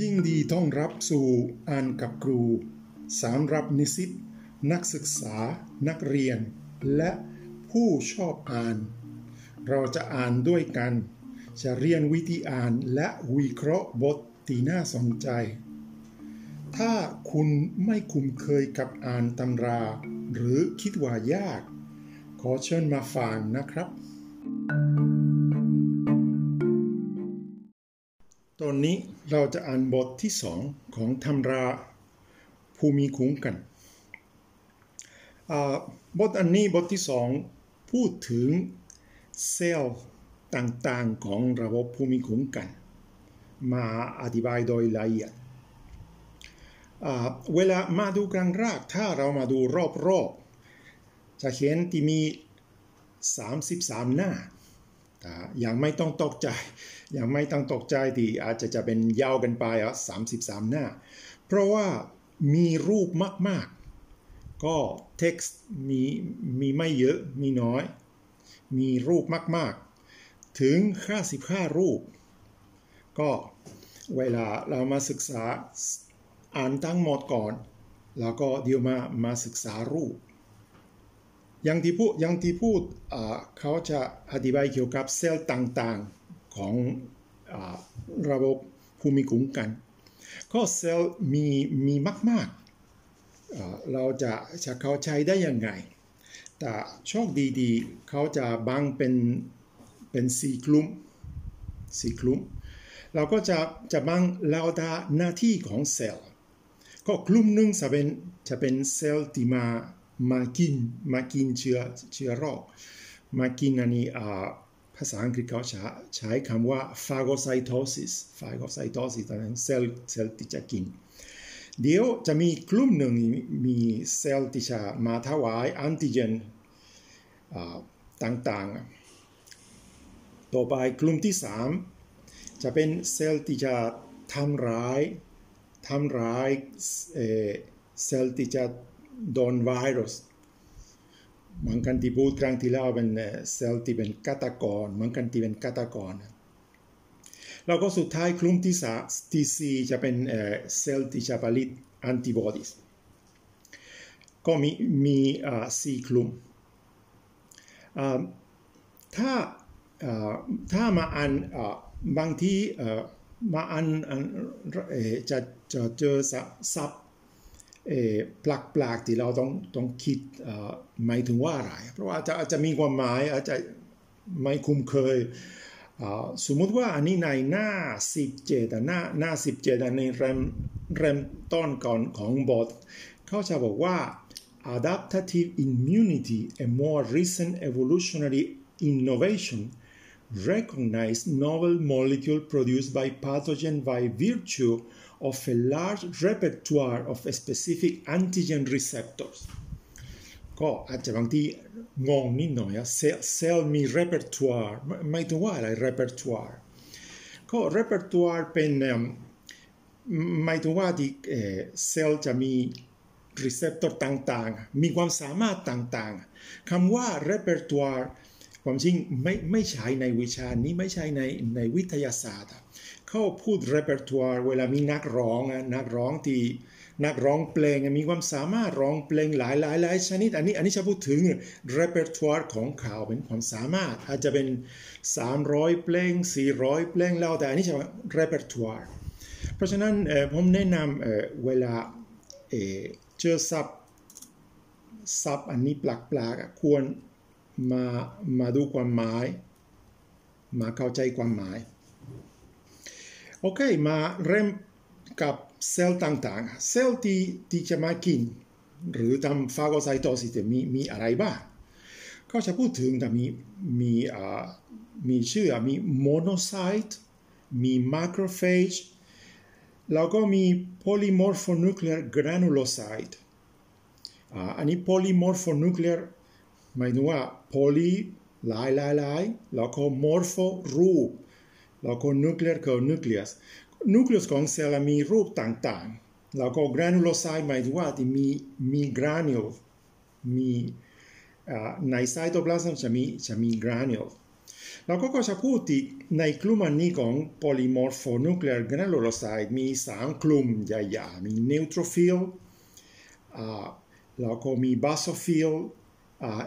ยิ่งดีต้อนรับสู่อ่านกับครูสำหรับนิสิต นักศึกษา นักเรียน และผู้ชอบอ่าน เราจะอ่านด้วยกัน จะเรียนวิธีอ่านและวิเคราะห์บทที่น่าสนใจ ถ้าคุณไม่คุ้นเคยกับอ่านตำรา หรือคิดว่ายาก ขอเชิญมาฟังนะครับ ตอนนี้เราจะอ่านบทที่สองของตำรมราภูมิคุ้มกันบทอันนี้บทที่สองพูดถึงเซลล์ต่างๆของระบบภูมิคุ้มกัน มาอธิบายโดยละเอียดเวลามาดูครั้งแรกถ้าเรามาดูรอบๆจะเห็นที่มี 33 หน้าแต่ยังไม่ต้องตกใจยังไม่ต้องตกใจที่อาจจะจะเป็นยาวกันไปอะ33 หน้า เพราะว่ามีรูปมาก ๆ ก็เท็กซ์มีมีไม่เยอะมีน้อย มีรูปมาก ๆ ถึง 55 รูป ก็เวลาเรามาศึกษาอ่านทั้งหมดก่อน แล้วก็เดี๋ยวมามาศึกษารูป อย่างที่พูดอย่างที่พูดเขาจะอธิบายเกี่ยวกับเซลล์ต่างๆของอระบบภูมิคุ้มกัน ก็เซลล์มีมีมากๆ เราจะจะเข้าใจได้ยังไง แต่โชคดีๆ เขาจะบังเป็นเป็นสี่กลุ่มสี่กลุ่ม เราก็จะจะบังแล้วดาหน้าที่ของเซลล์ ก็กลุ่มหนึ่งจะเป็นจะเป็นเซลล์ที่มา มากินมากินเชื้อเชื้อโรคมากินอันนี้ภาษาอังกฤษเขาใช้คำว่า phagocytosis phagocytosis นั่นเซลล์เซลล์ที่จะกิน เดี๋ยวจะมีกลุ่มหนึ่งมีเซลล์ที่จะมาถวายแอนติเจนต่างๆ ต่อไปกลุ่มที่สามจะเป็นเซลล์ที่จะทำร้ายทำร้ายเซลล์ที่จะ โดนไวรัสมันกันที่พูดครั้งที่แล้วเป็นเซลล์ที่เป็นฆาตกรมันกันที่เป็นฆาตกรแล้วก็สุดท้ายกลุ่มที่สามที่สี่จะเป็นเซลล์ที่จะผลิตแอนติบอดีก็มีมีสี่กลุ่มถ้าถ้ามาอ่านบางที่มาอ่านจะจะเจอซับ ปลักปลักที่เราต้องต้องคิดหมายถึงว่าอะไร เพราะว่าจะอาจจะมีความหมายอาจจะไม่คุ้มเคย สมมติว่าอันนี้ในหน้า 17หน้าหน้า 17ในเรมเรมต้นก่อนของบทเขาจะบอกว่า adaptive immunity a more recent evolutionary innovation recognize novel molecule produced by pathogen by virtue of a large repertoire of specific antigen receptors ก็อาจจะบางทีงงนิดหน่อยเซลเซลมี repertoire ไม่ถึงว่าอะไร repertoire ก็ repertoire เป็นไม่ถึงว่าที่เซลจะมี receptor ต่างๆ มีความสามารถต่างๆ คำว่า repertoire ความจริงไม่ไม่ใช่ในวิชานี้ไม่ใช่ในในวิทยาศาสตร์ เขาพูด repertoire เวลามีนักร้องนักร้องที่นักร้องเพลงมีความสามารถร้องเพลงหลายหลายหลายชนิด อันนี้อันนี้จะพูดถึง repertoire ของเขาเป็นความสามารถ อาจจะเป็น 300 เพลง 400 เพลงแล้วแต่อันนี้จะ repertoire เพราะฉะนั้นผมแนะนำเวลาเจอศัพท์ศัพท์อันนี้แปลกแปลกควรมามาดูความหมาย มาเข้าใจความหมาย โอเคมาเริ่มกับเซลล์ต่างๆ เซลล์ที่ที่จะมากิน หรือทำ phagocytosis มีมีอะไรบ้าง ก็จะพูดถึงแต่มีมีอ่ามีชื่อมี monocyte มี macrophage แล้วก็มี polymorphonuclear granulocyte อันนี้ polymorphonuclear หมายถึงว่า poly หลายหลายหลายแล้วก็ morpho รูป แล้วก็ nuclear คือ nucleus nucleus ของเซลล์มีรูปต่างๆ แล้วก็ granulocyte หมายถึงว่าที่มีมี granule มีใน cytoplasm จะมีจะมี granule เราก็จะพูดที่ในกลุ่มอันนี้ของ polymorphonuclear granulocyte มีสามกลุ่มใหญ่ๆ มี neutrophil แล้วก็มี basophil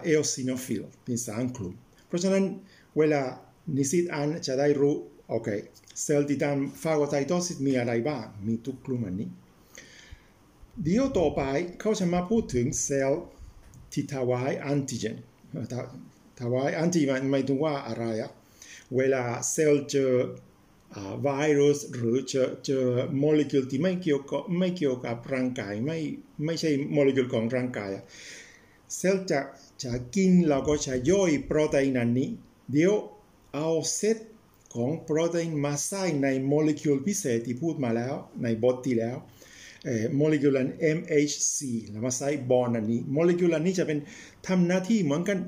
eosinophil เป็นสามกลุ่มเพราะฉะนั้นเวลานิสิตอ่านจะได้รู้ โอเคเซลล์ที่ทำ phagocytosis มีอะไรบ้างมีทุกกลุ่มอันนี้เดี๋ยวต่อไปเขาจะมาพูดถึงเซลล์ที่ถวายแอนติเจนถวายแอนติเจนหมายถึงว่าอะไรอะเวลาเซลล์เจอไวรัสหรือเจอเจอโมเลกุลที่ไม่เกี่ยวกับไม่เกี่ยวกับร่างกายไม่ไม่ใช่โมเลกุลของร่างกายเซลล์จะจะกินแล้วก็จะย่อยโปรตีนอันนี้ เดี๋ยวเอาเซต ของโปรตีนมาใส่ในโมเลกุลพิเศษที่พูดมาแล้วในบทที่แล้วโมเลกุล MHC แล้วมาใส่บนอันนี้โมเลกุลนี้จะเป็นทำหน้าที่เหมือนกัน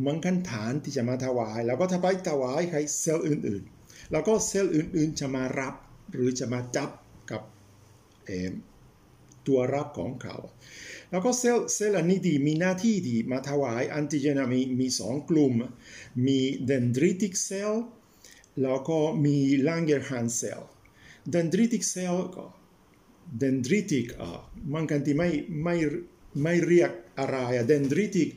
เหมือนกันฐานที่จะมาถวาย แล้วก็ถ้าไปถวายให้เซลล์อื่นๆ แล้วก็เซลล์อื่นๆจะมารับหรือจะมาจับกับตัวรับของเขา แล้วก็เซลล์เซลล์อันนี้ที่มีหน้าที่ที่มาถวายแอนติเจนมีมีสองกลุ่ม มี dendritic cell แล้วก็มี Langerhans cell dendritic cell ก็ dendritic อะมันกันที่ไม่ไม่ไม่เรียกอะไรอะ dendritic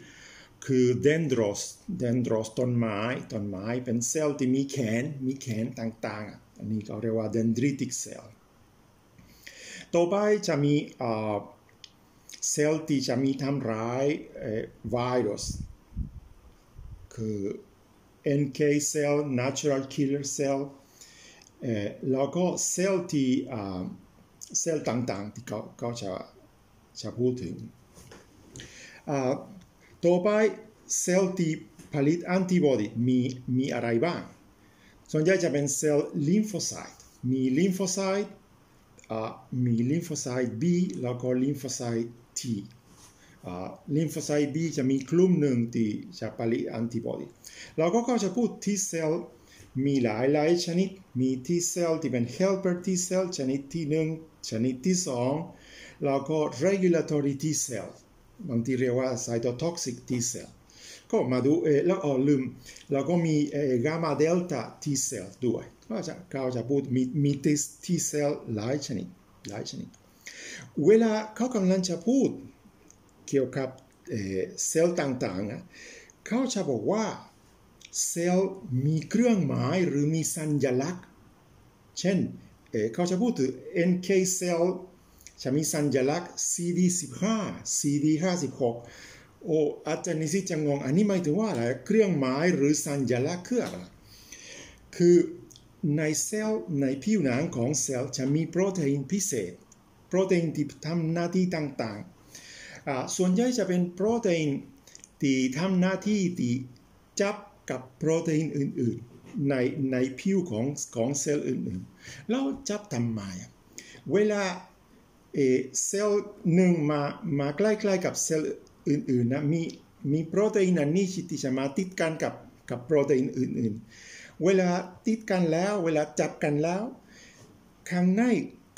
คือ dendros dendros ต้นไม้ต้นไม้เป็นเซลล์ที่มีแขนมีแขนต่างๆอันนี้เขาเรียกว่า dendritic cell ต่อไปจะมีเซลล์ที่จะมีทำร้ายไวรัสคือ NK cell natural killer cell แล้วก็เซลล์ที่เซลล์ต่างๆที่เขาเขาจะจะพูดถึงต่อไปเซลล์ที่ผลิตแอนติบอดีมีมีอะไรบ้างส่วนใหญ่จะเป็นเซลล์ลิมโฟไซต์มีลิมโฟไซต์มีลิมโฟไซต์ B แล้วก็ lymphocyte T lymphocyte B จะมีกลุ่มหนึ่งที่จะผลิตแอนติบอดีแล้วก็เขาจะพูด T เซลล์มีหลายหลายชนิด มี T เซลล์ที่เป็น helper T เซลล์ชนิดที่หนึ่งชนิดที่สองแล้วก็ regulatory T เซลล์บางทีเรียกว่า cytotoxic T เซลล์ก็มาดูเออแล้วอ๋อลืมแล้วก็มีเออ gamma delta T เซลล์ด้วยก็จะเขาจะพูดมีมี T เซลล์หลายชนิดหลายชนิด เวลาเขากำลังจะพูด เกี่ยวกับเซลล์ต่างๆ เขาจะบอกว่าเซลล์มีเครื่องหมายหรือมีสัญลักษณ์ เช่นเขาจะพูดถึง NK เซลล์จะมีสัญลักษณ์ CD15 CD56 โอ้อาจารย์นิสิตจะงง อันนี้หมายถึงว่าอะไร เครื่องหมายหรือสัญลักษณ์คืออะไร คือในเซลล์ในผิวหนังของเซลล์จะมีโปรตีนพิเศษ โปรตีนที่ทำหน้าที่ต่างๆ ส่วนใหญ่จะเป็นโปรตีนที่ทำหน้าที่ที่จับกับโปรตีนอื่นๆในในผิวของของเซลล์อื่นๆ แล้วจับทำไมเวลาเอเซลล์หนึ่งมามาใกล้ๆกับเซลล์อื่นๆนะมีมีโปรตีนอันนี้ที่จะมาติดกันกับกับโปรตีนอื่นๆ เวลาติดกันแล้วเวลาจับกันแล้ว ข้างใน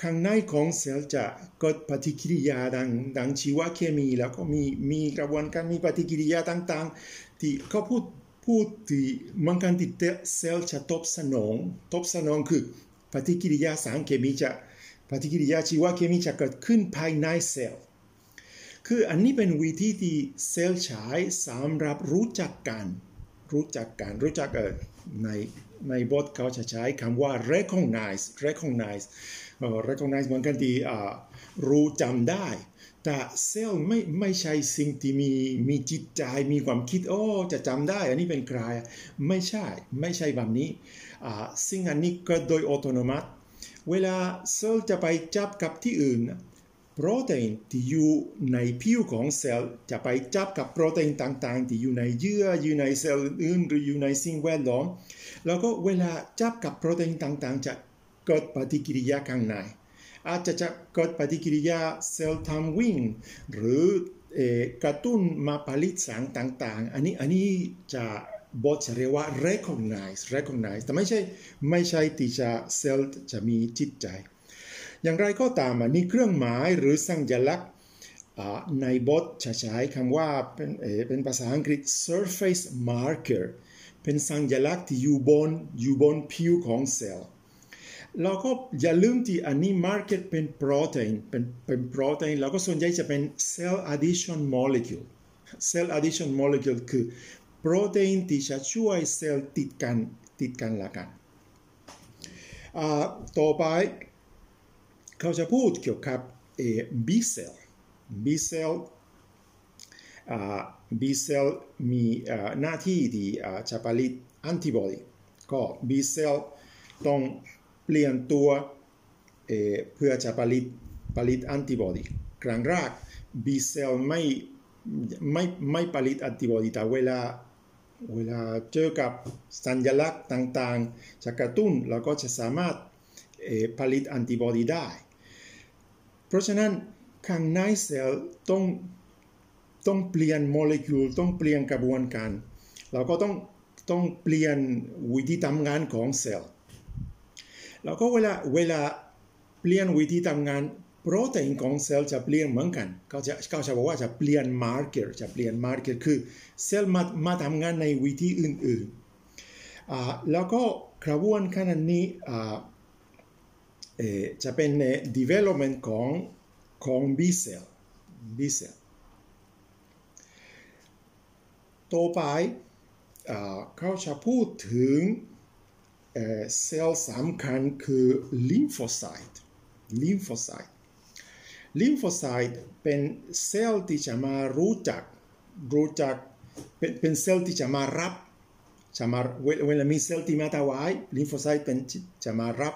ข้างในของเซลล์จะเกิดปฏิกิริยาดังดังชีวเคมี แล้วก็มีมีกระบวนการมีปฏิกิริยาต่างๆ ที่เขาพูดพูดที่มันกันที่เซลล์จะตอบสนองตอบสนองคือปฏิกิริยาสารเคมีจะปฏิกิริยาชีวเคมีจะเกิดขึ้นภายในเซลล์ คืออันนี้เป็นวิธีที่เซลล์ใช้สำหรับรู้จักกัน รู้จักกันรู้จักเออในในบทเขาจะใช้คำว่า recognize recognize recognize เหมือนกันที่รู้จำได้ แต่เซลล์ไม่ไม่ใช่สิ่งที่มีมีจิตใจมีความคิดโอ้จะจำได้ อันนี้เป็นใครไม่ใช่ไม่ใช่แบบนี้สิ่งอันนี้เกิดโดยอัตโนมัติ เวลาเซลล์จะไปจับกับที่อื่นโปรตีนที่อยู่ในผิวของเซลล์จะไปจับกับโปรตีนต่างๆ ที่อยู่ในเยื่ออยู่ในเซลล์อื่นหรืออยู่ในสิ่งแวดล้อม แล้วก็เวลาจับกับโปรตีนต่างๆ จะ เกิดปฏิกิริยาข้างในอาจจะจะเกิดปฏิกิริยาเซลล์ทำวิ่ง หรือกระตุ้นมาผลิตสารต่างๆ อันนี้อันนี้จะบทจะเรียกว่า recognize recognize แต่ไม่ใช่ไม่ใช่ที่จะเซลล์จะมีจิตใจ อย่างไรก็ตามอันนี้เครื่องหมายหรือสัญลักษณ์ในบทจะใช้คำว่าเป็นเป็นภาษาอังกฤษ surface marker เป็นสัญลักษณ์ที่อยู่บนอยู่บนผิวของเซลล์ แล้วก็อย่าลืมที่อันนี้ market เป็นโปรตีนเป็นเป็นโปรตีนแล้วก็ส่วนใหญ่จะเป็น cell addition molecule cell addition molecule คือโปรตีนที่จะช่วยเซลล์ติดกันติดกันละกัน ต่อไปเขาจะพูดเกี่ยวกับ B cell B cell B cell มีหน้าที่ที่จะผลิตแอนติบอดีก็ B cell ต้อง เปลี่ยนตัวเพื่อจะผลิตผลิตแอนติบอดีครั้งแรก B cell ไม่ไม่ไม่ผลิตแอนติบอดีแต่เวลาเวลาเจอกับสัญลักษณ์ต่างๆจะกระตุ้นแล้วก็จะสามารถผลิตแอนติบอดีได้ เพราะฉะนั้นข้างในเซลล์ต้องต้องเปลี่ยนโมเลกุลต้องเปลี่ยนกระบวนการ เราก็ต้องต้องเปลี่ยนวิธีทำงานของเซลล์ แล้วก็เวลาเวลาเปลี่ยนวิธีทำงานโปรตีนของเซลล์จะเปลี่ยนเหมือนกันเขาจะเขาจะบอกว่าจะเปลี่ยน marker จะเปลี่ยน marker คือเซลล์มามาทำงานในวิธีอื่นๆอ่าแล้วก็กระบวนการนี้จะเป็น development ของของ B cell B cell ต่อไปเขาจะพูดถึง เซลล์สำคัญคือ lymphocyte lymphocyte lymphocyte เป็นเซลล์ที่จะมารู้จักรู้จักเป็นเป็นเซลล์ที่จะมารับจะมาเวลามีเซลล์ที่มาถวาย lymphocyte เป็นจะมารับ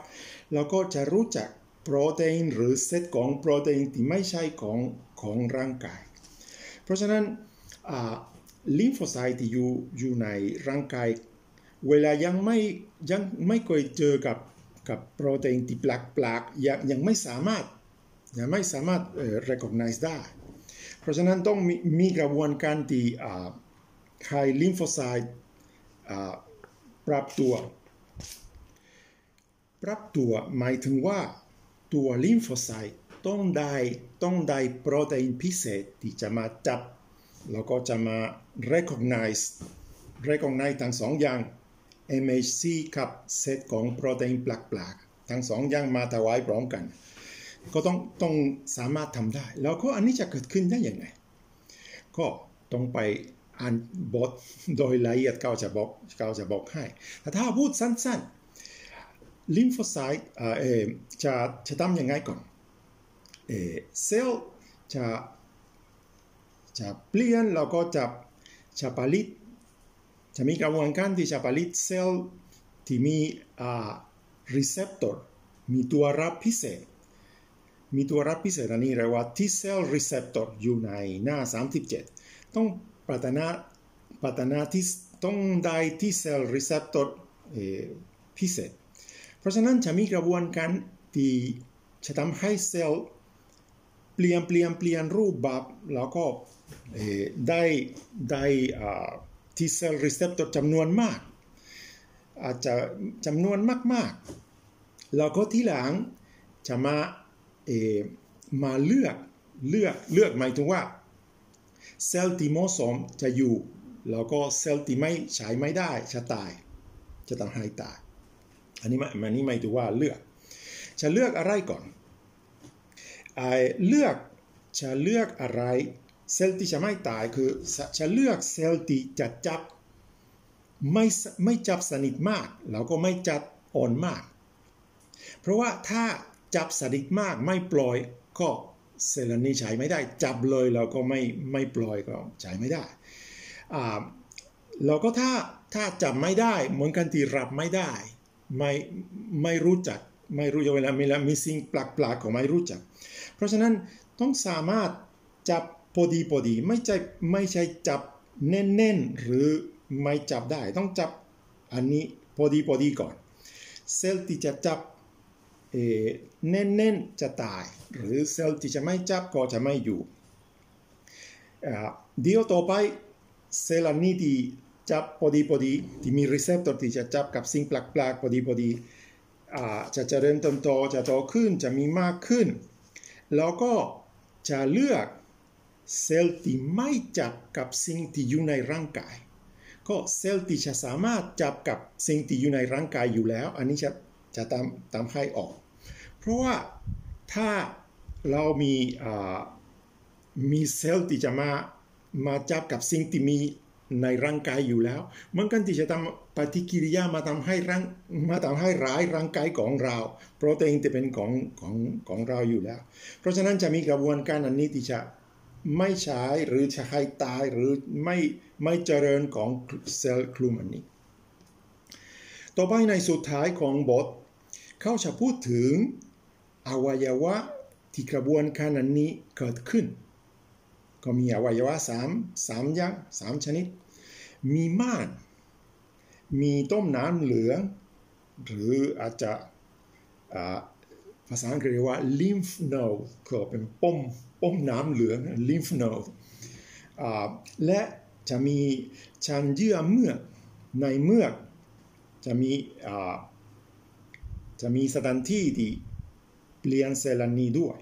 แล้วก็จะรู้จักโปรตีนหรือเซตของโปรตีนที่ไม่ใช่ของของร่างกาย เพราะฉะนั้นlymphocyte ที่อยู่อยู่ในร่างกาย เวลายังไม่ยังไม่เคยเจอกับกับโปรตีนที่แปลกๆยังยังไม่สามารถยังไม่สามารถเอ่อ recognize ได้ เพราะฉะนั้นต้องมีมีกระบวนการที่ให้ lymphocyte ปรับตัว ปรับตัวหมายถึงว่าตัว lymphocyte ต้องได้ต้องได้โปรตีนพิเศษที่จะมาจับ แล้วก็จะมา recognize recognize ทั้งสองอย่าง MHC กับเซตของโปรตีนแปลกๆ ทั้งสองอย่างมาถวายพร้อมกัน ก็ต้องต้องสามารถทำได้ แล้วก็อันนี้จะเกิดขึ้นได้ยังไง ก็ต้องไปอ่านบทโดยละเอียดเขาจะบอกเขาจะบอกให้ แต่ถ้าพูดสั้นๆลิมโฟไซต์จะจะทำยังไงก่อนเซลล์จะจะเปลี่ยนแล้วก็จะจะผลิต จะมีกระบวนการที่จะผลิตเซลล์ที่มีอ่า receptor มีตัวรับพิเศษมีตัวรับพิเศษอันนี้เรียกว่า T cell receptor อยู่ในหน้า 37 ต้องพัฒนาพัฒนาที่ต้องได้ T cell receptor พิเศษ เพราะฉะนั้นจะมีกระบวนการที่จะทำให้เซลล์เปลี่ยนเปลี่ยนเปลี่ยนรูปแบบแล้วก็ได้ได้ T cell receptor จำนวนมาก อาจจะจำนวนมากๆ แล้วก็ที่หลังจะมาเอมาเลือกเลือกเลือกหมายถึงว่าเซลล์ที่เหมาะสมจะอยู่ แล้วก็เซลล์ที่ไม่ใช้ไม่ได้จะตาย จะต้องให้ตาย อันนี้มันนี้หมายถึงว่าเลือก จะเลือกอะไรก่อนเลือกจะเลือกอะไร เซลล์ที่จะไม่ตายคือจะเลือกเซลล์ที่จะจับไม่ไม่จับสนิทมากแล้วก็ไม่จับอ่อนมาก เพราะว่าถ้าจับสนิทมากไม่ปล่อยก็เซลล์นี้ใช้ไม่ได้ จับเลยแล้วก็ไม่ไม่ปล่อยก็ใช้ไม่ได้อ่าก็ถ้าถ้าจับไม่ได้เหมือนกันที่รับไม่ได้ ไม่ไม่รู้จักไม่รู้เวลามีมีสิ่งแปลกๆของไม่รู้จัก เพราะฉะนั้นต้องสามารถจับ พอดีพอดีไม่ใช่ไม่ใช่จับแน่นๆหรือไม่จับได้ต้องจับอันนี้พอดีพอดีก่อน เซลล์ที่จะจับแแน่นๆจะตาย หรือเซลล์ที่จะไม่จับก็จะไม่อยู่เดี๋ยวต่อไปเซลล์อันนี้ที่จับพอดีพอดีที่มี receptor ที่จะจับกับสิ่งแปลกๆพอดีพอดีจะเจริญเติบโตจะโตขึ้นจะมีมากขึ้น แล้วก็จะเลือก เซลล์ที่ไม่จับกับสิ่งที่อยู่ในร่างกาย ก็เซลล์ที่จะสามารถจับกับสิ่งที่อยู่ในร่างกายอยู่แล้ว อันนี้จะจะตามตามให้ออก เพราะว่าถ้าเรามีมีเซลล์ที่จะมามาจับกับสิ่งที่มีในร่างกายอยู่แล้ว มันกันที่จะทำปฏิกิริยามาทำให้ร่างมาทำให้ร้ายร่างกายของเรา โปรตีนที่เป็นของของของเราอยู่แล้ว เพราะฉะนั้นจะมีกระบวนการอันนี้ที่จะ ไม่ใช้หรือจะให้ตายหรือไม่ไม่เจริญของเซลล์กลุ่มอันนี้ ต่อไปในสุดท้ายของบท เขาจะพูดถึงอวัยวะที่กระบวนการอันนี้เกิดขึ้น ก็มีอวัยวะสามสามอย่างสามชนิด มีม่าน มีต้มน้ำเหลือง หรืออาจจะภาษาอังกฤษเรียกว่า lymph node ก็เป็นปม ป้มน้ำเหลือง lymph node และจะมีชั้นเยื่อเมือกในเมือกจะมีจะมีสถานที่ที่เปลี่ยนเซลล์นี้ด้วย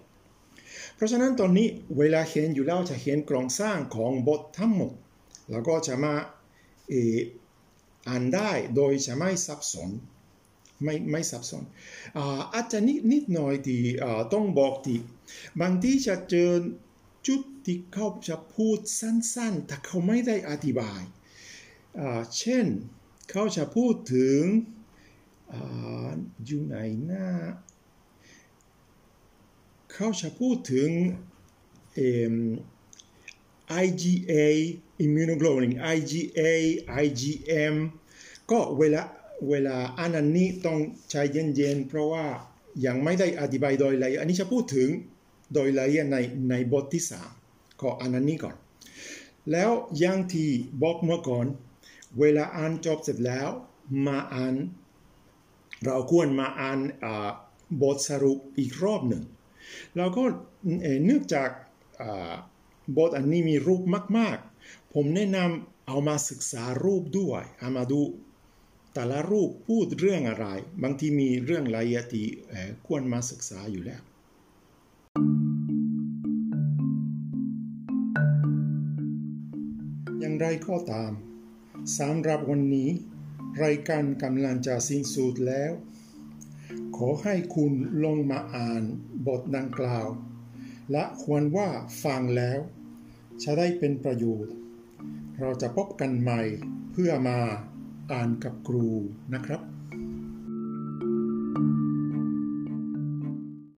เพราะฉะนั้นตอนนี้เวลาเห็นอยู่แล้วจะเห็นโครงสร้างของบททั้งหมด แล้วก็จะมาอ่านได้โดยจะไม่ซับซ้อน ไม่ไม่ซับซ้อนอาจจะนิดนิดหน่อยที่ต้องบอกที่บางทีจะเจอจุดที่เขาจะพูดสั้นๆ แต่เขาไม่ได้อธิบาย เช่นเขาจะพูดถึงอยู่ไหนนะเขาจะพูดถึง IgA immunoglobulin IgA IgM ก็เวลา เวลาอันนี้ต้องใจเย็นๆ เพราะว่ายังไม่ได้อธิบายโดยละเอียดอันนี้จะพูดถึงโดยละเอียดในในบทที่สามก็อันนี้ก่อน แล้วอย่างที่บอกเมื่อก่อน เวลาอ่านจบเสร็จแล้วมาอ่านเราควรมาอ่านบทสรุปอีกรอบหนึ่งแล้วก็เนื่องจากบทอันนี้มีรูปมาก ๆ ผมแนะนำเอามาศึกษารูปด้วยเอามาดู แต่ละรูปพูดเรื่องอะไร บางทีมีเรื่องละเอียดควรมาศึกษาอยู่แล้ว อย่างไรก็ตามสำหรับวันนี้ รายการกำลังจะสิ้นสุดแล้ว ขอให้คุณลงมาอ่านบทดังกล่าว และควรว่าฟังแล้ว จะได้เป็นประโยชน์ เราจะพบกันใหม่เพื่อมา อ่านกับครูนะครับ